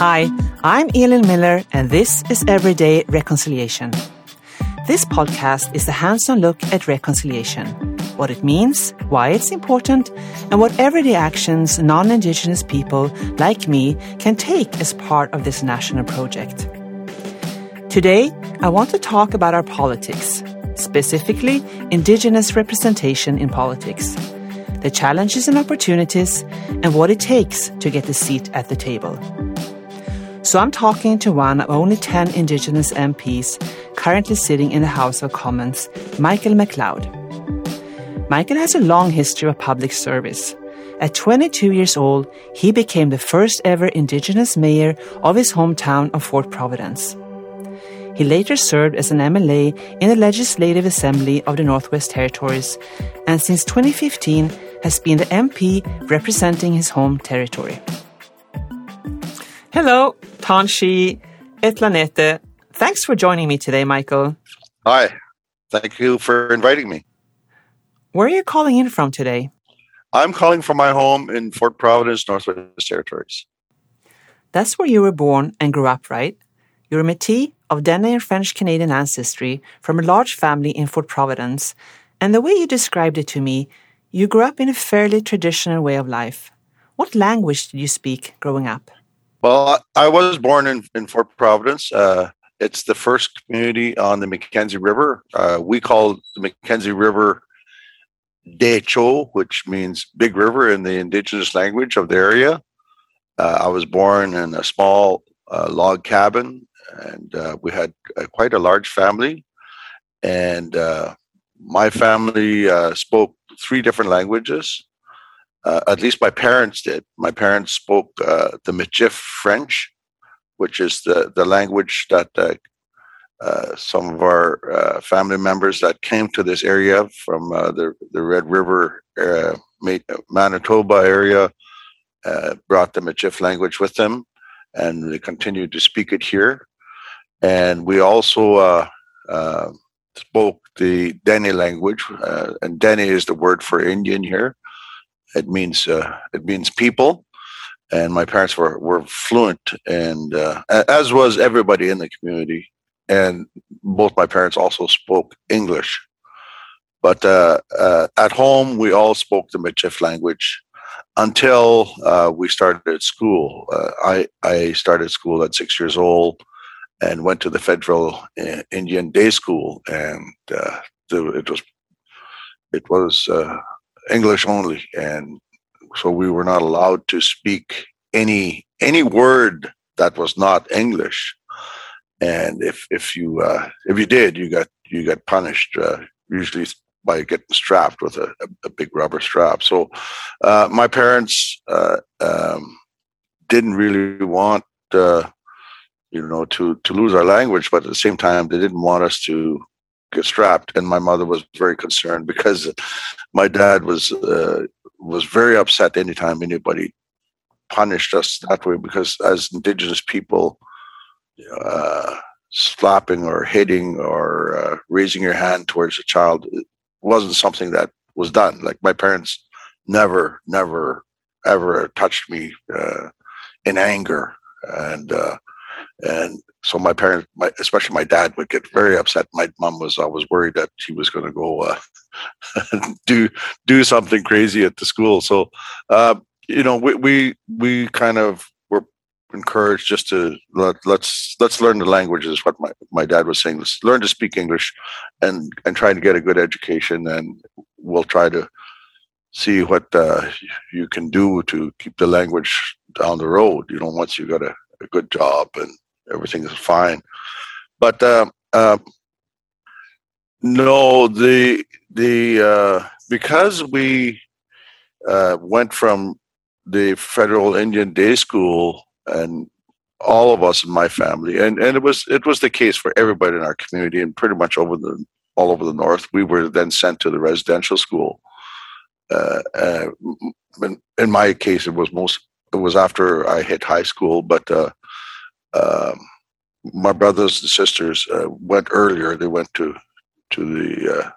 Hi, I'm Elin Miller, and this is Everyday Reconciliation. This podcast is a hands on look at reconciliation what it means, why it's important, and what everyday actions non Indigenous people like me can take as part of this national project. Today, I want to talk about our politics, specifically Indigenous representation in politics, the challenges and opportunities, and what it takes to get a seat at the table. So I'm talking to one of only 10 Indigenous MPs currently sitting in the House of Commons, Michael McLeod. Michael has a long history of public service. At 22 years old, he became the first ever Indigenous mayor of his hometown of Fort Providence. He later served as an MLA in the Legislative Assembly of the Northwest Territories and since 2015 has been the MP representing his home territory. Hello, Tanshi Etlanete. Thanks for joining me today, Michael. Hi. Thank you for inviting me. Where are you calling in from today? I'm calling from my home in Fort Providence, Northwest Territories. That's where you were born and grew up, right? You're a Métis of Dene and French Canadian ancestry from a large family in Fort Providence, and the way you described it to me, you grew up in a fairly traditional way of life. What language did you speak growing up? Well, I was born in, in Fort Providence. Uh, it's the first community on the Mackenzie River. Uh, we call the Mackenzie River Dehcho, which means big river in the indigenous language of the area. Uh, I was born in a small uh, log cabin, and uh, we had quite a large family. And uh, my family spoke three different languages uh, at least my parents did. My parents spoke uh, the Michif French, which is the, the language that uh, uh some of our uh, family members that came to this area from uh, the, the Red River, Manitoba area, brought the Michif language with them, and they continued to speak it here. And we also spoke the Dene language, and Dene is the word for Indian here it means uh, it means people, and my parents were were fluent, and uh, as was everybody in the community. And both my parents also spoke English, but uh, uh at home we all spoke the Michif language until uh, we started school. Uh, I I started school at six years old and went to the Federal Indian Day School, and it was it was English only, and so we were not allowed to speak any any word that was not English. And if if you uh, if you did, you got you got punished uh, usually by getting strapped with a, a big rubber strap. So uh, my parents uh, um, didn't really want uh, you know to to lose our language, but at the same time they didn't want us to strapped. And my mother was very concerned because my dad was uh, was very upset anytime anybody punished us that way because as indigenous people uh, slapping or hitting or uh, raising your hand towards a child wasn't something that was done like my parents never never ever touched me uh, in anger and uh, and so my parents, my, especially my dad, would get very upset. My mom was always worried that he was going to go uh, do do something crazy at the school. So, uh, you know, we we we kind of were encouraged just to let, let's let's learn the language is What my, my dad was saying, let's learn to speak English, and and try to get a good education, and we'll try to see what uh, you can do to keep the language down the road. You know, once you got a, a good job and everything is fine. But uh, uh, no, the the uh, because we uh, went from the Federal Indian Day School and all of us in my family, and, and it was it was the case for everybody in our community and pretty much over the all over the north. We were then sent to the residential school. Uh, uh, in, in, my case, it was most it was after I hit high school, but uh, um, my brothers and sisters uh, went earlier. They went to to the uh,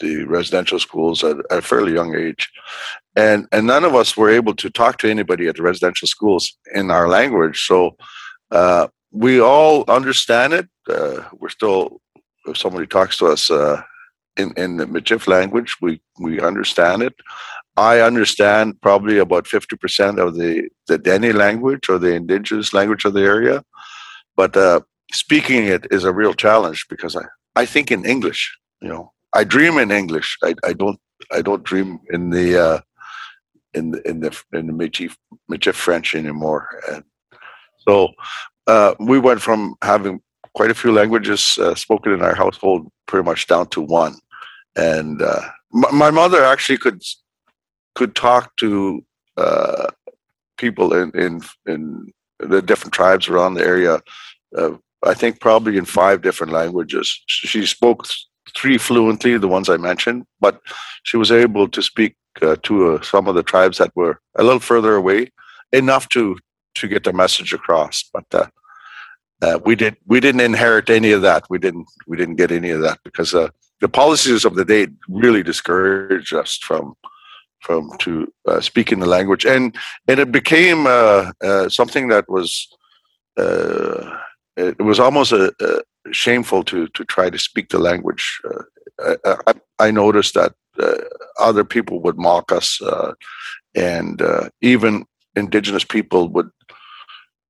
the residential schools at, at, a fairly young age, and and none of us were able to talk to anybody at the residential schools in our language. So uh, we all understand it. Uh, we're still if somebody talks to us uh, in in the Michif language, we we understand it. I understand probably about fifty percent of the the Dene language or the indigenous language of the area, but uh, speaking it is a real challenge because I I think in English. You know, I dream in English. I, I don't I don't dream in the uh, in the in the in the Michif, Michif French anymore. And so uh, we went from having quite a few languages uh, spoken in our household pretty much down to one. And uh, my, my, mother actually could could talk to uh, people in, in in the different tribes around the area. Uh, I think probably in five different languages. She spoke three fluently, the ones I mentioned, but she was able to speak uh, to uh, some of the tribes that were a little further away, enough to to get the message across. But uh, uh, we did we didn't inherit any of that. We didn't we didn't get any of that because uh, the policies of the day really discouraged us from from to uh, speaking the language, and and it became uh, uh, something that was uh, it was almost a, a, shameful to to try to speak the language. I, I, I, noticed that other people would mock us, and even indigenous people would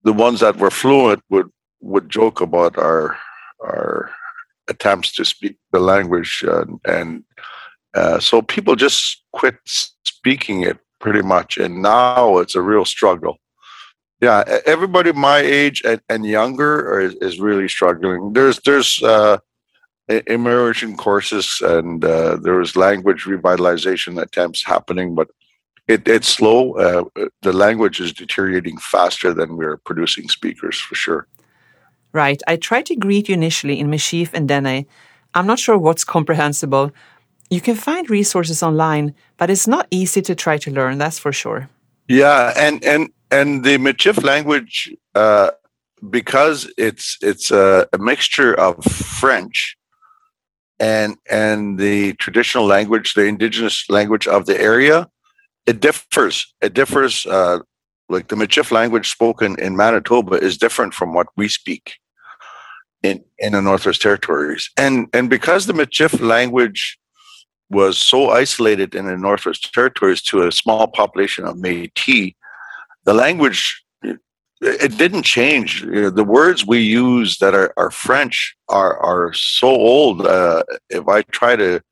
the ones that were fluent would would joke about our our attempts to speak the language, uh, and uh, so people just quit speaking it pretty much, and now it's a real struggle. Yeah, everybody my age and, and younger is, is, really struggling. There's there's uh, immersion courses and uh, there was language revitalization attempts happening, but it, it's slow. Uh, the language is deteriorating faster than we're producing speakers for sure. Right. I tried to greet you initially in Michif and Dene. I'm not sure what's comprehensible. You can find resources online, but it's not easy to try to learn, that's for sure. Yeah, and and and the Michif language, uh, because it's it's a, a, mixture of French and and the traditional language, the indigenous language of the area, it differs. It differs. Uh, like the Michif language spoken in Manitoba is different from what we speak in, in the Northwest Territories. And, and because the Michif language was so isolated in the Northwest Territories to a small population of Métis, the language it, didn't change. The words we use that are, are French are are so old. Uh, if I try to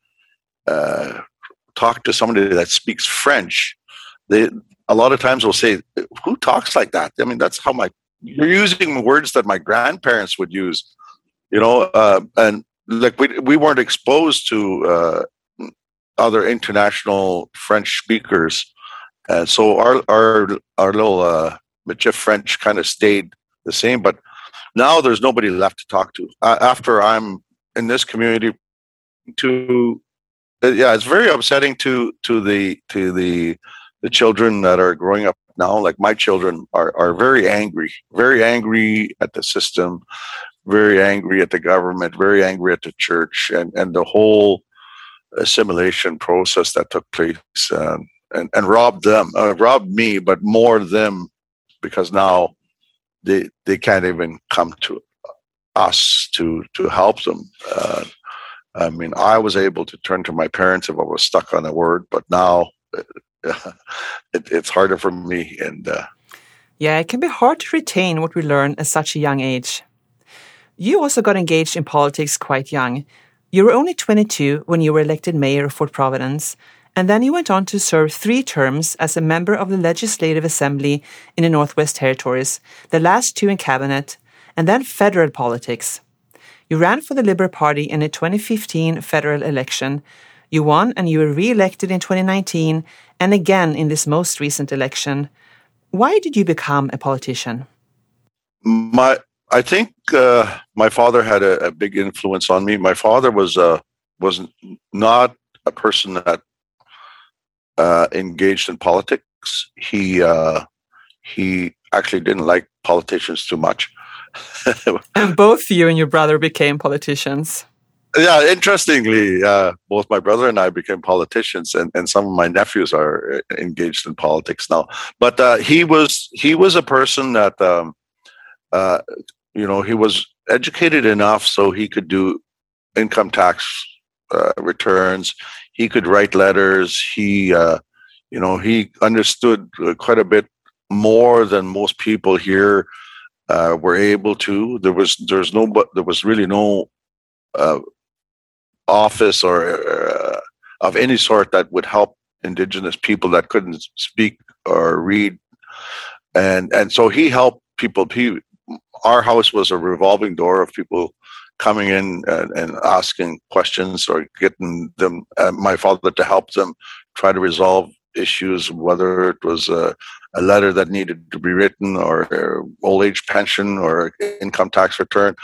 uh, talk to somebody that speaks French, they a lot of times will say, "Who talks like that?" I mean, that's how my you're using words that my grandparents would use you know, uh, and like we we weren't exposed to uh, other international French speakers, and so our our our little uh, French kind of stayed the same. But now there's nobody left to talk to. Uh, after I'm in this community, to uh, yeah, it's very upsetting to to the to the the children that are growing up now. Like my children are are very angry, very angry at the system, very angry at the government, very angry at the church, and, and the whole assimilation process that took place, um, and and robbed them, uh, robbed me, but more them, because now they they can't even come to us to to help them. Uh, I mean, I was able to turn to my parents if I was stuck on a word, but now it, it's harder for me. And uh, yeah, it can be hard to retain what we learn at such a young age. You also got engaged in politics quite young. You were only 22 when you were elected mayor of Fort Providence, and then you went on to serve three terms as a member of the Legislative Assembly in the Northwest Territories, the last two in cabinet, and then federal politics. You ran for the Liberal Party in the 2015 federal election. You won and you were re elected in 2019 and again in this most recent election. Why did you become a politician? My I think uh, my father had a, a, big influence on me. My father was uh, was not a person that uh, engaged in politics. He uh, he actually didn't like politicians too much. and both you and your brother became politicians. yeah, interestingly, uh, both my brother and I became politicians, and, and some of my nephews are uh, engaged in politics now. But uh, he was he was a person that um, uh, you know he was educated enough so he could do income tax uh, returns. He could write letters. He uh, you know he understood quite a bit more than most people here were able to. There was there's no but there was really no uh, office or uh, of any sort that would help indigenous people that couldn't speak or read and and so he helped people he our house was a revolving door of people coming in and, and asking questions or getting them uh, my father to help them try to resolve issues whether it was a, a letter that needed to be written or old age pension or income tax return.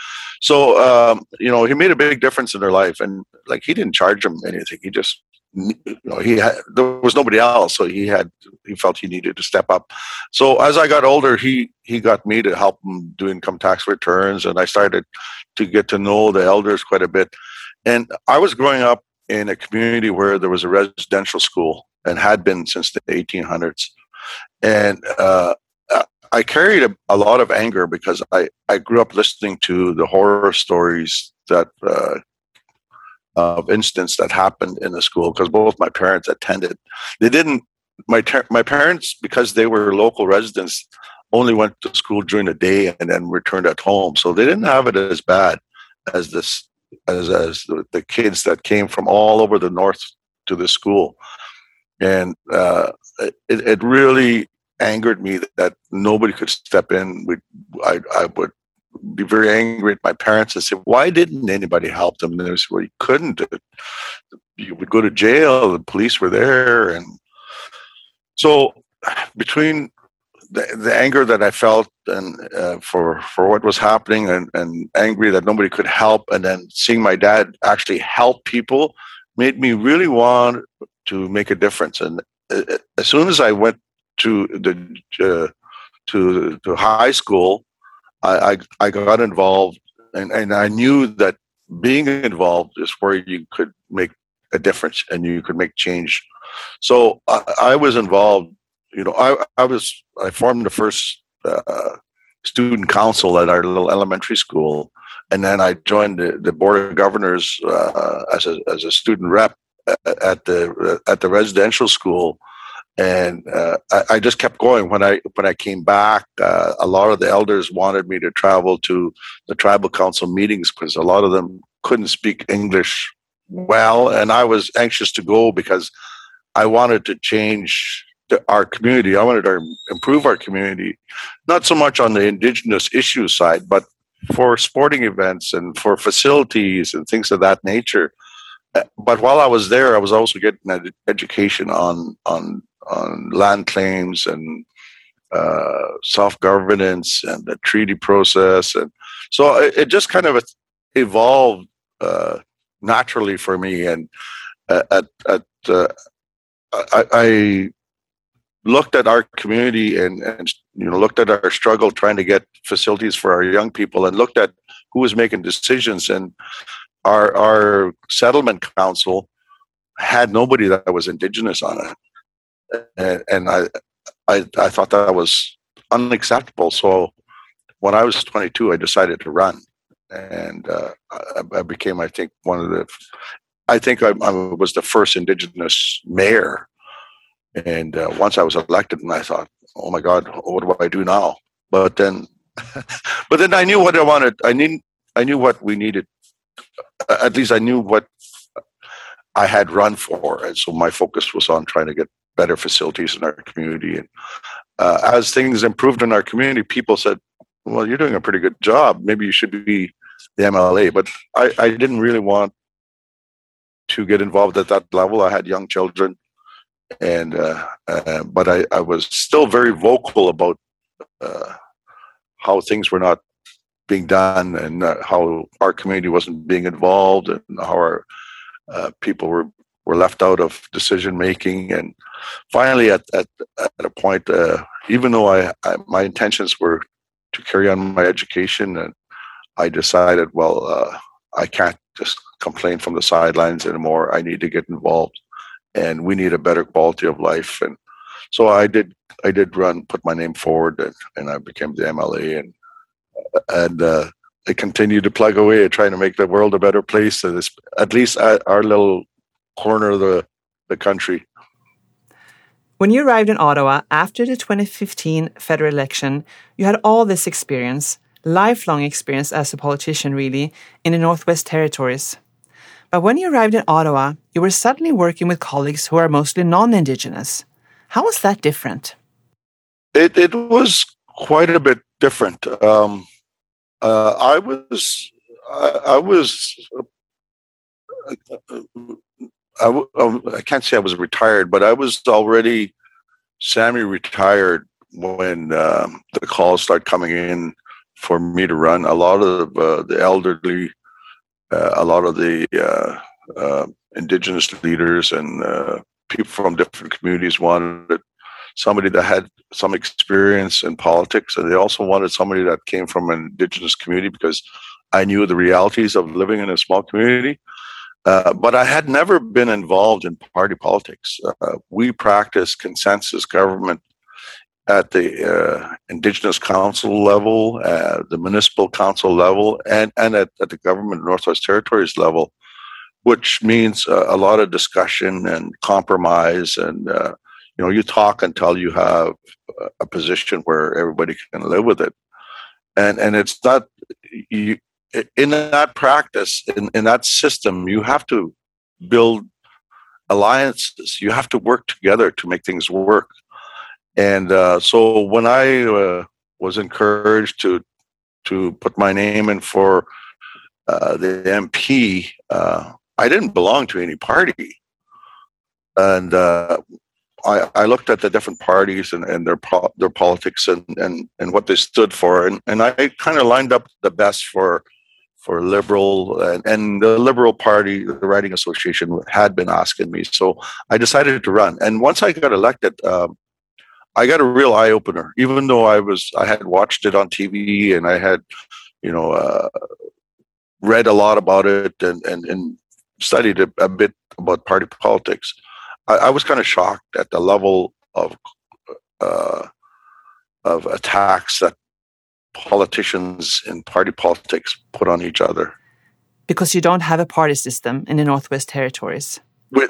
So um, you know he made a big difference in their life and like he didn't charge them anything. He just you know he had there was nobody else so he had he felt he needed to step up. So as i got older he he got me to help him do income tax returns and i started to get to know the elders quite a bit. And i was growing up in a community where there was a residential school and had been since the 1800s and uh, I carried a, a, lot of anger because I, I grew up listening to the horror stories that uh, of incidents that happened in the school because both my parents attended. They didn't. My ter- my parents because they were local residents only went to school during the day and then returned at home, so they didn't have it as bad as this as as the, kids that came from all over the north to the school, and uh, it, it really angered me that nobody could step in. We, I, I would be very angry at my parents and say, "Why didn't anybody help them?" And they said, "Well, you couldn't. You would go to jail. The police were there." And so, between the, the anger that I felt and uh, for for what was happening, and, and angry that nobody could help, and then seeing my dad actually help people, made me really want to make a difference. And uh, as soon as I went to the uh, to to high school, I, I, I got involved, and and I knew that being involved is where you could make a difference and you could make change. So I, I was involved. You know, I I was I formed the first uh, student council at our little elementary school, and then I joined the, the board of governors uh, as a as a student rep at the at the residential school and uh, I, I, just kept going. When I when I came back, uh, a lot of the elders wanted me to travel to the tribal council meetings because a lot of them couldn't speak English well, and I was anxious to go because I wanted to change the, our community. I wanted to improve our community, not so much on the indigenous issue side, but for sporting events and for facilities and things of that nature. Uh, but while I was there, I was also getting an education on on on land claims and uh, self governance and the treaty process, and so it, it just kind of evolved uh, naturally for me. And uh, at, at uh, I, I, looked at our community and, and you know looked at our struggle trying to get facilities for our young people, and looked at who was making decisions and our our settlement council had nobody that was indigenous on it and, and I, I, I thought that was unacceptable. So when I was 22, I decided to run, and uh, I, I, became, I think, one of the. I think I, I was the first Indigenous mayor, and uh, once I was elected, and I thought, "Oh my God, what do I do now?" But then, but then I knew what I wanted. I need, I knew what we needed. At least I knew what I had run for, and so my focus was on trying to get better facilities in our community. And uh, as things improved in our community, people said, "Well, you're doing a pretty good job. Maybe you should be the MLA." But I, I didn't really want to get involved at that level. I had young children, and uh, uh, but I, I was still very vocal about uh, how things were not being done and uh, how our community wasn't being involved and how our uh, people were were left out of decision making. And finally, at at, at a point, uh, even though I, I, my intentions were to carry on my education, and I decided, well, uh, I can't just complain from the sidelines anymore. I need to get involved, and we need a better quality of life. And so I did. I did run, put my name forward, and, and I became the MLA, and and uh, I continue to plug away trying to make the world a better place. So at least our little corner of the the country. When you arrived in Ottawa after the 2015 federal election, you had all this experience, lifelong experience as a politician, really, in the Northwest Territories. But when you arrived in Ottawa, you were suddenly working with colleagues who are mostly non Indigenous. How was that different? It, it was quite a bit different. Um, uh, I was, I, I was, uh, I, um, can't say I was retired, but I was already semi retired when um, the calls started coming in for me to run. A lot of uh, the elderly, uh, a lot of the uh, uh indigenous leaders and uh, people from different communities wanted somebody that had some experience in politics, and they also wanted somebody that came from an indigenous community because I knew the realities of living in a small community. Uh, but I had never been involved in party politics. Uh, we practice consensus government at the uh, Indigenous Council level, uh, the municipal council level, and, and at, at the government Northwest Territories level, which means a lot of discussion and compromise. And, uh, you know, you talk until you have a position where everybody can live with it. And, and it's not, you, in that practice, in, in that system, you have to build alliances. You have to work together to make things work. And uh, so when I uh, was encouraged to to put my name in for uh, the MP, uh, I didn't belong to any party, and uh, I, I, looked at the different parties and, and their po- their politics and, and, and what they stood for, and, and I kind of lined up the best for for liberal and, and, the liberal party the writing association had been asking me so i decided to run. And once i got elected um, i got a real eye-opener. Even though i was i had watched it on tv and i had you know uh, read a lot about it and, and, and studied a, bit about party politics i, I was kind of shocked at the level of uh, of attacks that politicians and party politics put on each other. Because you don't have a party system in the Northwest Territories. We,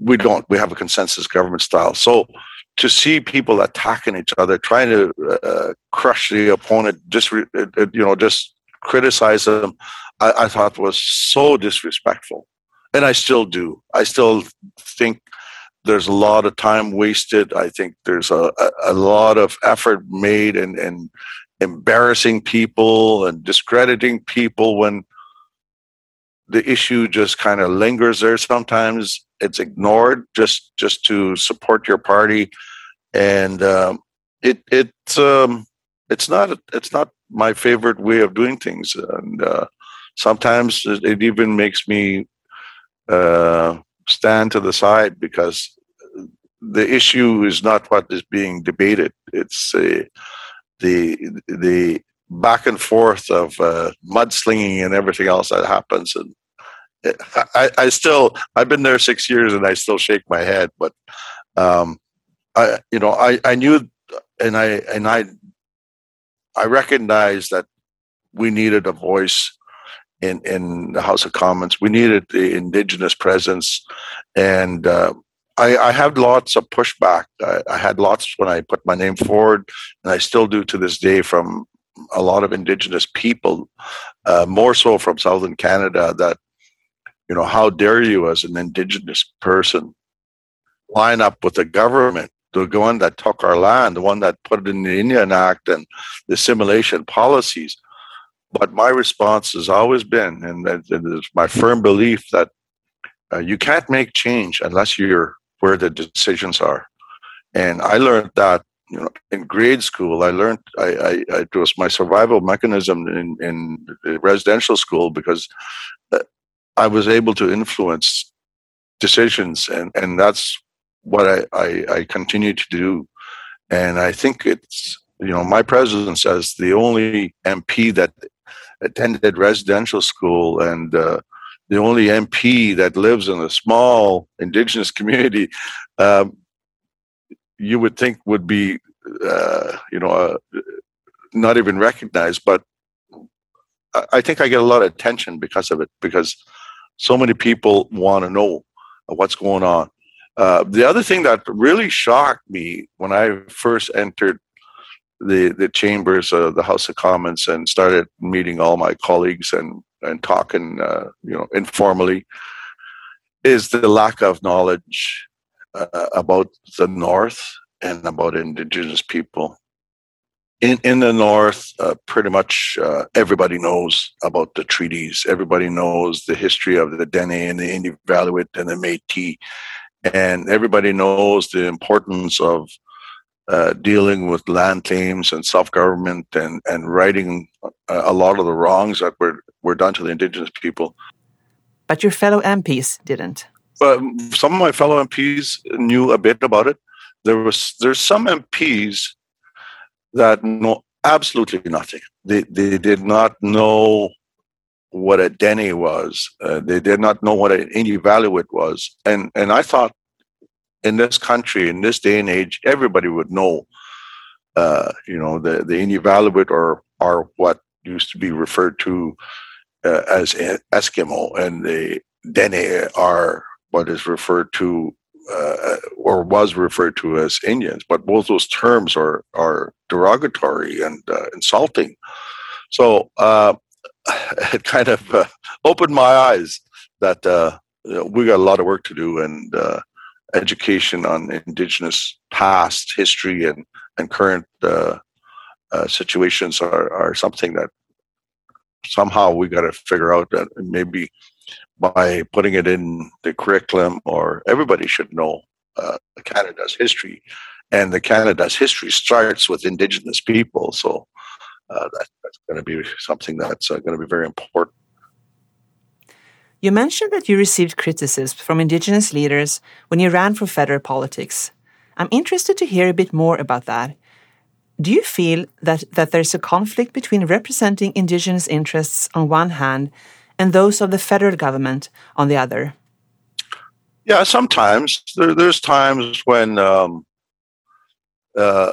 we don't. We have a consensus government style. So to see people attacking each other, trying to uh, crush the opponent, just uh, uh, you know, just criticize them, I, I thought was so disrespectful, and I still do. I still think there's a lot of time wasted. I think there's a, a, a lot of effort made and, and embarrassing people and discrediting people when the issue just kind of lingers there sometimes. It's ignored just just to support your party. And um, it it's um, it's not it's not my favorite way of doing things. And uh, sometimes it even makes me uh, stand to the side because the issue is not what is being debated. It's a the the back and forth of uh, mudslinging and everything else that happens. And I, I still, I've been there six years and I still shake my head. But um, I, you know, I, I knew, and I and I, I recognized that we needed a voice in in the House of Commons. We needed the Indigenous presence, and uh, I, I had lots of pushback. I, I, had lots when I put my name forward, and I still do to this day from a lot of Indigenous people, uh, more so from Southern Canada, that, you know, how dare you as an Indigenous person line up with the government, the one that took our land, the one that put it in the Indian Act and the assimilation policies. But my response has always been, and it is my firm belief that uh, you can't make change unless you're where the decisions are. And I learned that you know in grade school. I learned I, I, it was my survival mechanism in in residential school because uh, I was able to influence decisions, and and that's what I, I, I continue to do. And I think it's you know my president says the only MP that attended residential school and uh, the only MP that lives in a small indigenous community, um, you would think would be, uh, you know, uh, not even recognized. But I think I get a lot of attention because of it, because so many people want to know what's going on. Uh, the other thing that really shocked me when I first entered the the chambers of the House of Commons and started meeting all my colleagues and and talking, uh, you know, informally, is the lack of knowledge uh, about the North and about Indigenous people. In in the North, uh, pretty much uh, everybody knows about the treaties. Everybody knows the history of the Dene and the Inuvialuit and the Métis, and everybody knows the importance of uh, dealing with land claims and self government and and righting a lot of the wrongs that were were done to the indigenous people. But your fellow MPs didn't. But some of my fellow MPs knew a bit about it. There was there's some MPs that know absolutely nothing. They they did not know what a Dene was. Uh, they did not know what an Inuvialuit was. And and I thought in this country, in this day and age, everybody would know. Uh, you know, the the Inuvialuit or are what used to be referred to uh, as Eskimo, and the Dene are what is referred to uh, or was referred to as Indians. But both those terms are are derogatory and uh, insulting. So uh, it kind of uh, opened my eyes that we got a lot of work to do, and uh, education on Indigenous past history and and current situations are are something that somehow we got to figure out that maybe by putting it in the curriculum or everybody should know uh, Canada's history. And the Canada's history starts with indigenous people. So uh, that, that's going to be something that's uh, going to be very important you mentioned that you received criticism from indigenous leaders when you ran for federal politics. I'm interested to hear a bit more about that. Do you feel that, that there's a conflict between representing indigenous interests on one hand and those of the federal government on the other? Yeah, sometimes. There, there's times when um, uh,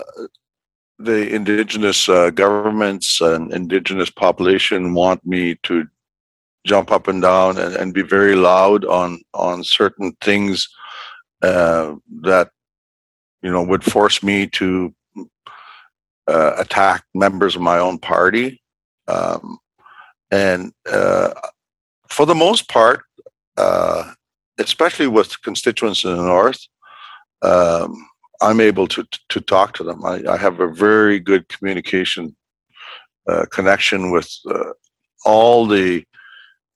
the indigenous uh, governments and indigenous population want me to jump up and down and, and be very loud on on certain things uh, that you know would force me to uh, attacked members of my own party. Um, and uh, for the most part, uh, especially with constituents in the North, um, I'm able to, to talk to them. I, I have a very good communication uh, connection with uh, all the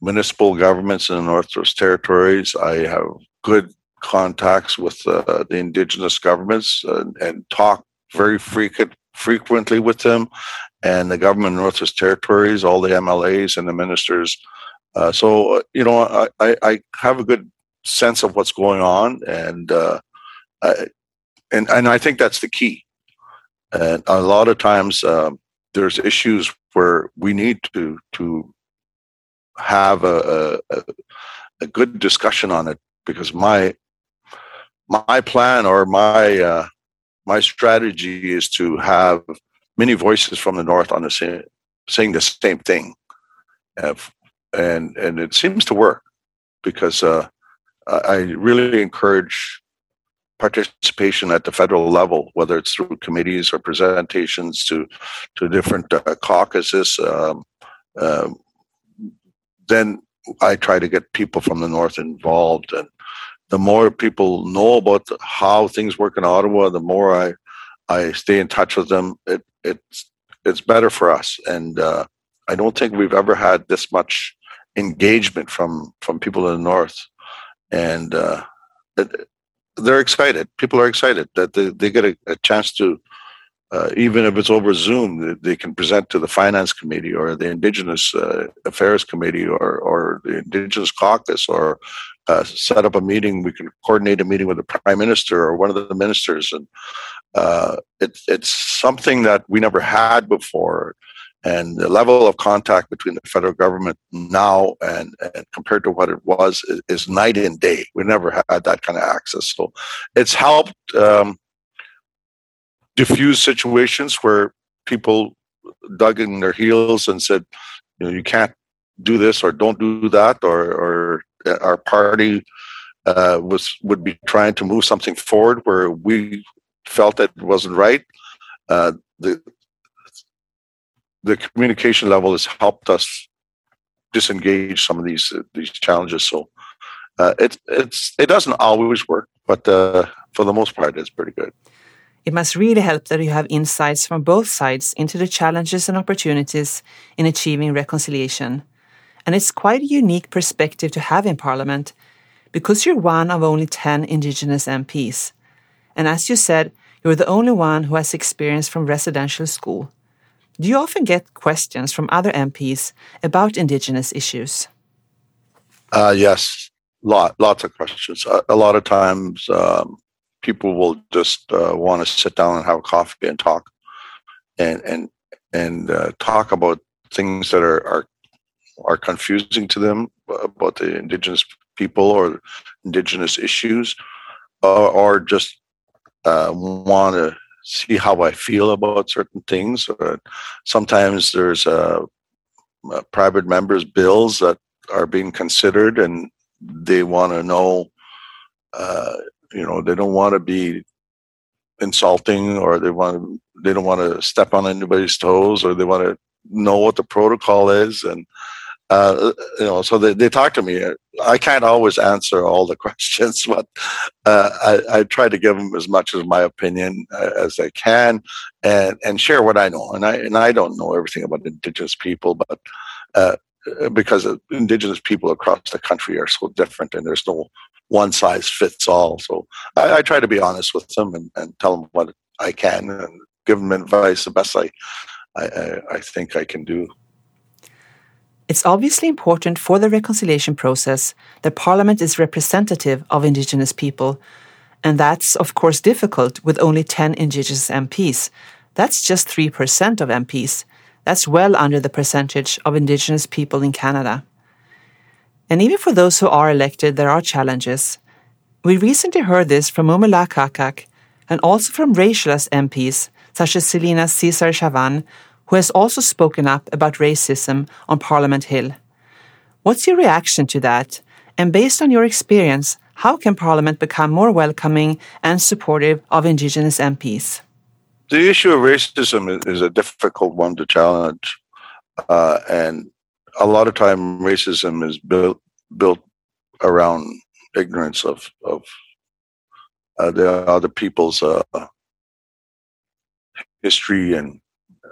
municipal governments in the Northwest Territories. I have good contacts with uh, the indigenous governments and, and talk very frequent frequently with them, and the government of Northwest Territories, all the MLAs and the ministers. Uh, so uh, you know, I, I have a good sense of what's going on, and uh, I, and and I think that's the key. And a lot of times, um, there's issues where we need to to have a, a, a good discussion on it because my my plan or my uh, my strategy is to have many voices from the north on the same saying the same thing, uh, and and it seems to work because uh, I really encourage participation at the federal level, whether it's through committees or presentations to to different uh, caucuses. Um, um, then I try to get people from the north involved, and the more people know about how things work in Ottawa, the more I I stay in touch with them. It, it's it's better for us, and uh, I don't think we've ever had this much engagement from from people in the north, and uh, it, they're excited. People are excited that they, they get a, a chance to. Uh, even if it's over Zoom, they, can present to the Finance Committee or the Indigenous uh, Affairs Committee or, or the Indigenous Caucus or uh, set up a meeting. We can coordinate a meeting with the prime minister or one of the ministers, and uh, it's it's something that we never had before. and the level of contact between the federal government now and, and compared to what it was is, is, night and day. We never had that kind of access, so it's helped um, diffuse situations where people dug in their heels and said, you know, you can't do this or don't do that, or, or our party uh, was would be trying to move something forward where we felt that it wasn't right. Uh, the the communication level has helped us disengage some of these uh, these challenges. So uh, it it's it doesn't always work, but uh, for the most part, it's pretty good. It must really help that you have insights from both sides into the challenges and opportunities in achieving reconciliation. And it's quite a unique perspective to have in Parliament because you're one of only 10 Indigenous MPs. And as you said, you're the only one who has experience from residential school. Do you often get questions from other MPs about Indigenous issues? Uh, yes, lot, lots of questions. A, a lot of times, um, people will just uh, want to sit down and have a coffee and talk, and and and uh, talk about things that are, are are confusing to them about the Indigenous people or Indigenous issues, or, or just uh, want to see how I feel about certain things. Uh, sometimes there's uh, uh, private members' bills that are being considered, and they want to know. Uh, you know, they don't want to be insulting, or they want to, they don't want to step on anybody's toes, or they want to know what the protocol is, and uh, you know, so they, they talk to me. I can't always answer all the questions, but uh, I, I, try to give them as much as my opinion uh, as I can, and and share what I know. And I and I don't know everything about Indigenous people, but uh, because Indigenous people across the country are so different, and there's no one size fits all. So I, I try to be honest with them and, and tell them what I can and give them advice the best I I, I think I can do. It's obviously important for the reconciliation process that Parliament is representative of Indigenous people, and that's, of course, difficult with only 10 Indigenous MPs. That's just 3% of MPs. That's well under the percentage of Indigenous people in Canada. And even for those who are elected, there are challenges. We recently heard this from Mumilaaq Qaqqaq and also from racialist MPs such as Celina Caesar-Chavannes, who has also spoken up about racism on Parliament Hill. What's your reaction to that? And based on your experience, how can Parliament become more welcoming and supportive of Indigenous MPs? The issue of racism is a difficult one to challenge. Uh, and a lot of time, racism is built, built around ignorance of, of uh, the other people's uh, history and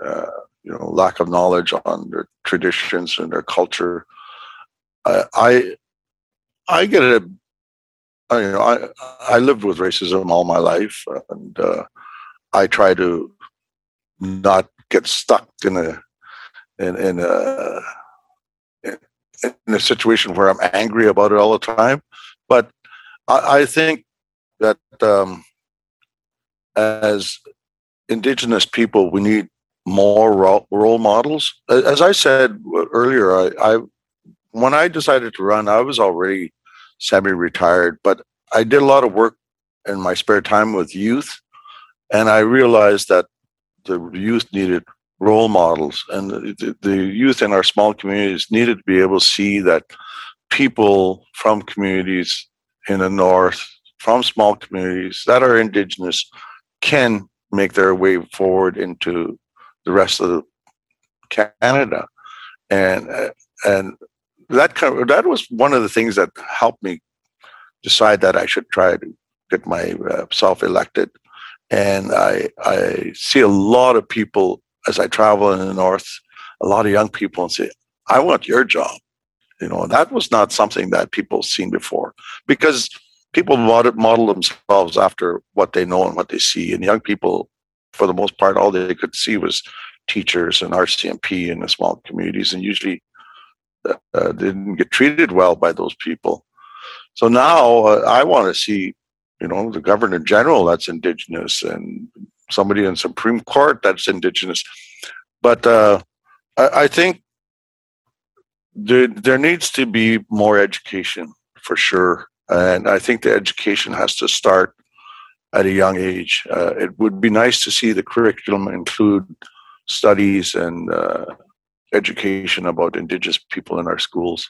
uh, you know lack of knowledge on their traditions and their culture. I I, get it. I, you know, I I lived with racism all my life, and uh, I try to not get stuck in a in in a in a situation where I'm angry about it all the time. But I, I think that um, as indigenous people, we need more role models. As I said earlier, I, I when I decided to run, I was already semi-retired, but I did a lot of work in my spare time with youth, and I realized that the youth needed role models, and the, the youth in our small communities needed to be able to see that people from communities in the north, from small communities that are indigenous, can make their way forward into the rest of Canada, and and that kind of, that was one of the things that helped me decide that I should try to get myself elected. And I I see a lot of people as I travel in the north, a lot of young people, and say, "I want your job." You know, that was not something that people seen before because people model, themselves after what they know and what they see, and young people for the most part, all they could see was teachers and RCMP in the small communities, and usually uh, uh, didn't get treated well by those people. So now uh, I want to see, you know, the governor general that's indigenous and somebody in Supreme Court that's indigenous. But uh, I, I think there there needs to be more education for sure, and I think the education has to start at a young age. Uh, it would be nice to see the curriculum include studies and uh, education about Indigenous people in our schools,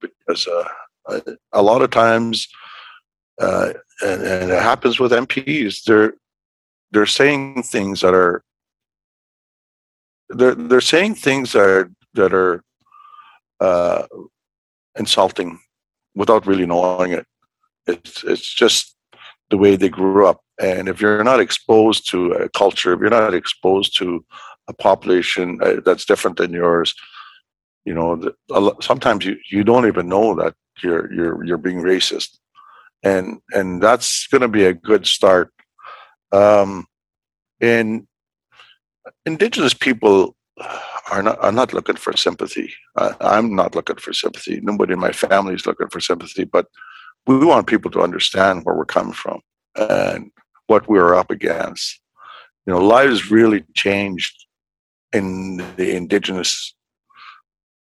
because uh, a lot of times, uh, and, and, it happens with MPs, they're they're saying things that are they're they're saying things that are that are uh, insulting without really knowing it. It's it's just the way they grew up. And if you're not exposed to a culture, if you're not exposed to a population uh, that's different than yours, you know, sometimes you, you don't even know that you're you're you're being racist, and and that's going to be a good start. Um, and indigenous people are not are not looking for sympathy. I'm not looking for sympathy. Nobody in my family is looking for sympathy, but we want people to understand where we're coming from and what we're up against. You know, lives really changed in the indigenous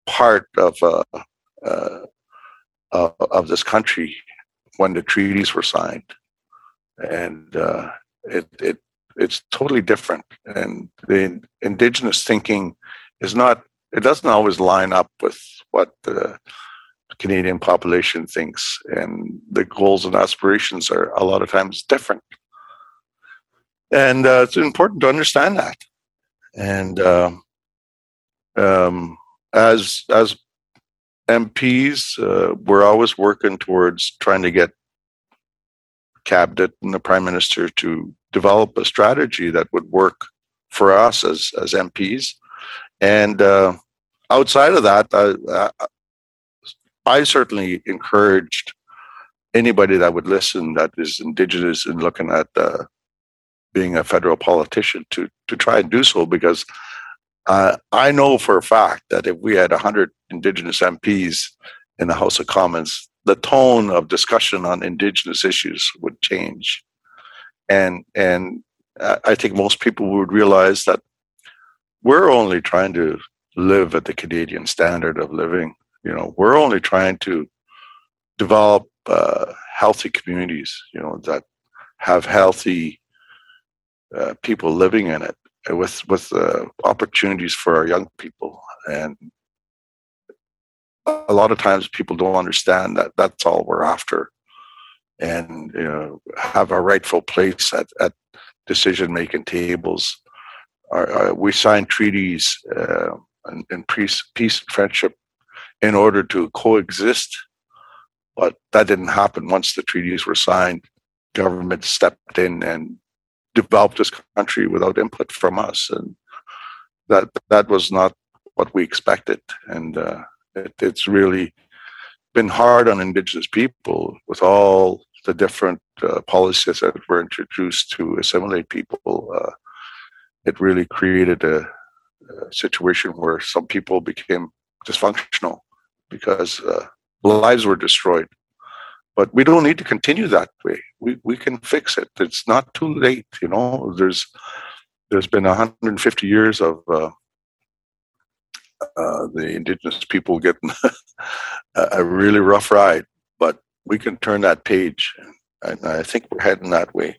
part of uh, uh, uh, of this country when the treaties were signed, and uh, it, it it's totally different. And the indigenous thinking is not. It doesn't always line up with what the Canadian population thinks, and the goals and aspirations are a lot of times different. And uh, it's important to understand that. And uh, um, as as MPs, uh, we're always working towards trying to get cabinet and the prime minister to develop a strategy that would work for us as as MPs. And uh, outside of that, I, I certainly encouraged anybody that would listen that is indigenous and looking at uh, being a federal politician to to try and do so because uh, I know for a fact that if we had 100 indigenous MPs in the House of Commons, the tone of discussion on indigenous issues would change, and and I think most people would realize that we're only trying to live at the Canadian standard of living. You know, we're only trying to develop uh, healthy communities, you know, that have healthy uh, people living in it with with uh, opportunities for our young people. And a lot of times people don't understand that that's all we're after and you know have a rightful place at, at decision making tables we signed treaties uh, and, and peace, peace and friendship in order to coexist. But that didn't happen once the treaties were signed. Government stepped in and developed this country without input from us, and that that was not what we expected. And uh, it, it's really been hard on Indigenous people with all the different uh, policies that were introduced to assimilate people. Uh, it really created a, a, situation where some people became dysfunctional because uh, lives were destroyed. But we don't need to continue that way. We we can fix it. It's not too late. You know, there's there's been 150 years of uh, the indigenous people getting a really rough ride, but we can turn that page, and I think we're heading that way.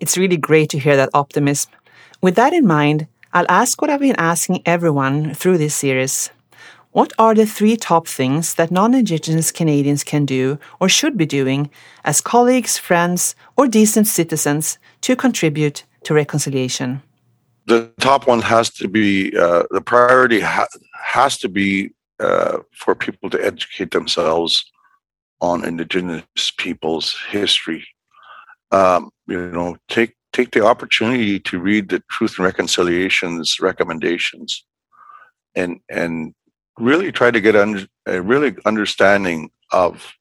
It's really great to hear that optimism. With that in mind, I'll ask what I've been asking everyone through this series. What are the three top things that non Indigenous Canadians can do or should be doing as colleagues, friends, or decent citizens to contribute to reconciliation? The top one has to be uh, the priority ha- has to be uh, for people to educate themselves on Indigenous peoples' history. Um, you know, take take the opportunity to read the Truth and Reconciliation's recommendations, and and really try to get under, a really understanding of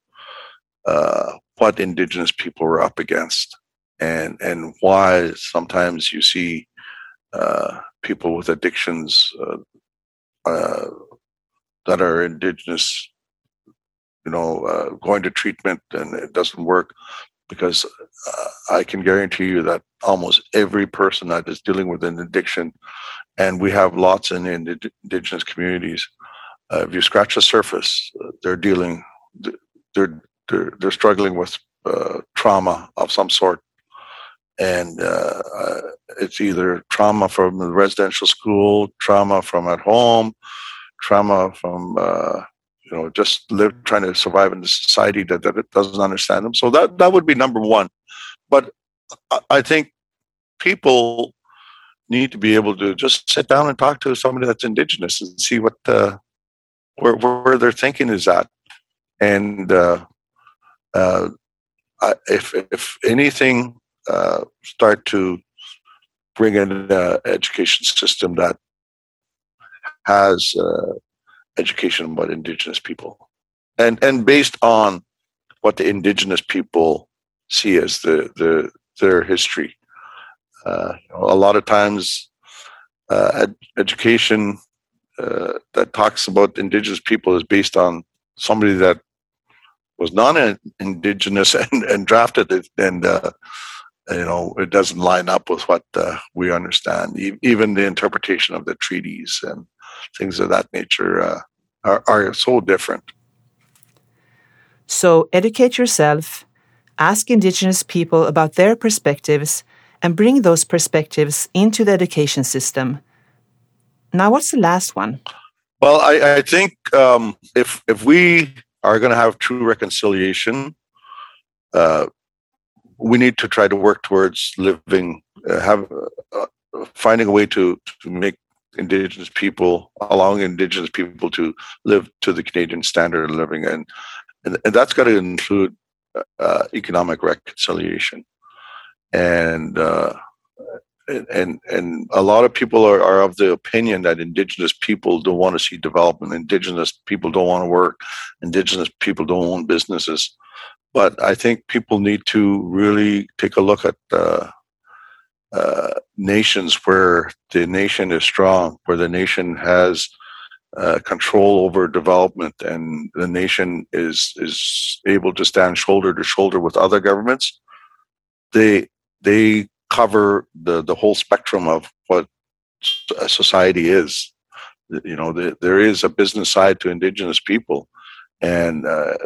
uh, what indigenous people were up against and and why sometimes you see uh, people with addictions uh, uh that are indigenous you know uh, going to treatment and it doesn't work because I can guarantee you that almost every person that is dealing with an addiction, and we have lots in the indigenous communities, if you scratch the surface, they're dealing, they're they're, they're struggling with uh, trauma of some sort, and uh, uh, it's either trauma from the residential school, trauma from at home, trauma from you know just live trying to survive in the society that, that doesn't understand them. So that that would be number one. But i think people need to be able to just sit down and talk to somebody that's indigenous and see what uh, where where their thinking is at. And uh, uh, if if anything uh, start to bring in an education system that has uh, education about indigenous people. And and based on what the indigenous people see as the, the their history. Uh, a lot of times uh, ed- education uh, that talks about indigenous people is based on somebody that was non-indigenous and, and drafted it and uh, you know it doesn't line up with what uh, we understand e- even the interpretation of the treaties and things of that nature uh, are, are so different. So educate yourself, ask Indigenous people about their perspectives, and bring those perspectives into the education system. Now, what's the last one? Well, I, I think um, if if we are going to have true reconciliation, uh, we need to try to work towards living, uh, have uh, finding a way to to make indigenous people, allowing indigenous people to live to the Canadian standard of living, and and, and that's got to include uh, economic reconciliation, and uh, and and a lot of people are, are of the opinion that indigenous people don't want to see development, indigenous people don't want to work, indigenous people don't own businesses, but I think people need to really take a look at. Uh, uh, nations where the nation is strong, where the nation has uh, control over development, and the nation is is able to stand shoulder to shoulder with other governments. They they cover the the whole spectrum of what a society is. You know, the, there is a business side to Indigenous people, and uh,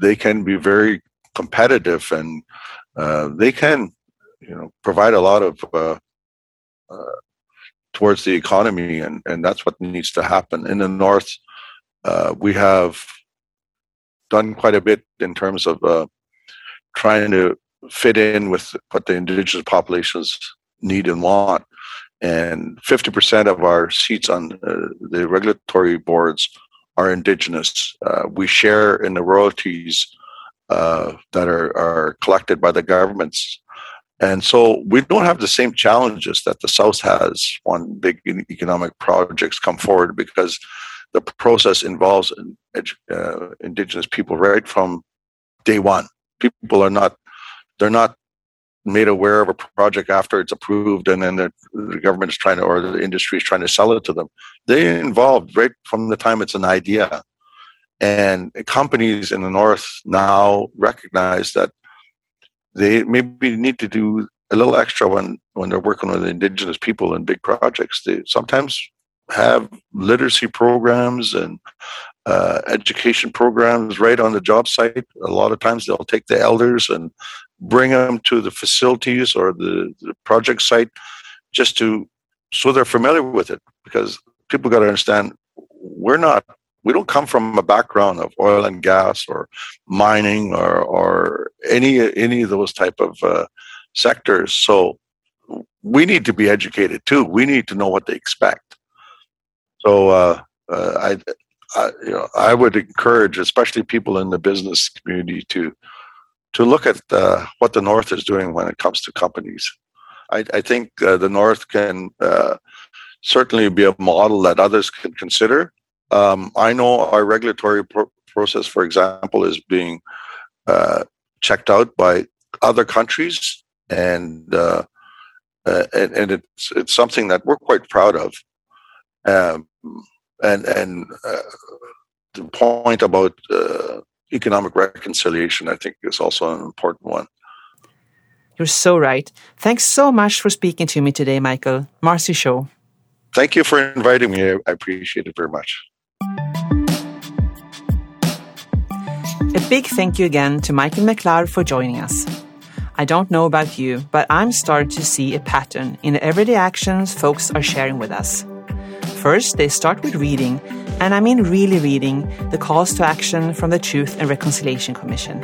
they can be very competitive, and uh, they can you know provide a lot of uh, uh, towards the economy, and and that's what needs to happen in the north. Uh, we have done quite a bit in terms of uh, trying to fit in with what the indigenous populations need and want. And 50% of our seats on uh, the regulatory boards are indigenous. Uh, we share in the royalties uh, that are, are collected by the governments and so we don't have the same challenges that the South has when big economic projects come forward because the process involves uh, indigenous people right from day one. People are not, they're not made aware of a project after it's approved and then the, the government is trying to, or the industry is trying to sell it to them. They're involved right from the time it's an idea. And companies in the North now recognize that they maybe need to do a little extra when when they're working with indigenous people in big projects. They sometimes have literacy programs and uh, education programs right on the job site. A lot of times they'll take the elders and bring them to the facilities or the, the project site just to so they're familiar with it because people got to understand we're not we don't come from a background of oil and gas or mining or or any any of those type of uh, sectors. So we need to be educated too. We need to know what they expect. So uh, uh, I, I, you know, I would encourage, especially people in the business community, to to look at uh, what the North is doing when it comes to companies. I, I think uh, the North can uh, certainly be a model that others can consider um, I know our regulatory pro- process, for example, is being uh, checked out by other countries, and uh, uh, and, and, it's it's something that we're quite proud of. Um, and and the point about economic reconciliation, I think, is also an important one. You're so right. Thanks so much for speaking to me today, Michael. Mahsi cho. Thank you for inviting me. I appreciate it very much. A big thank you again to Michael McLeod for joining us. I don't know about you, but I'm starting to see a pattern in the everyday actions folks are sharing with us. First, they start with reading, and I mean really reading, the calls to action from the Truth and Reconciliation Commission.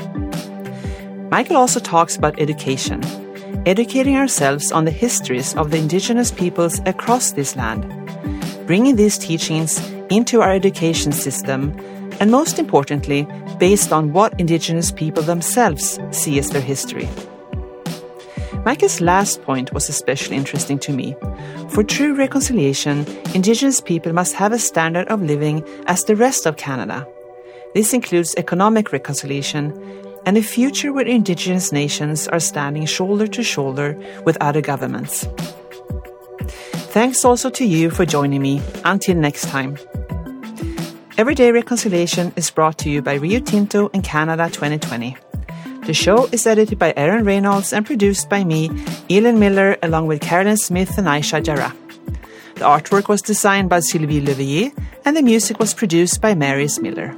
Michael also talks about education, educating ourselves on the histories of the indigenous peoples across this land, bringing these teachings into our education system, and most importantly, based on what indigenous people themselves see as their history. Michael's last point was especially interesting to me. For true reconciliation, Indigenous people must have a standard of living as the rest of Canada. This includes economic reconciliation and a future where Indigenous nations are standing shoulder to shoulder with other governments. Thanks also to you for joining me. Until next time. Everyday Reconciliation is brought to you by Rio Tinto and Canada 2020. The show is edited by Aaron Reynolds and produced by me, Elin Miller, along with Carolyn Smith and Aisha Jara. The artwork was designed by Sylvie Levier, and the music was produced by Marius Miller.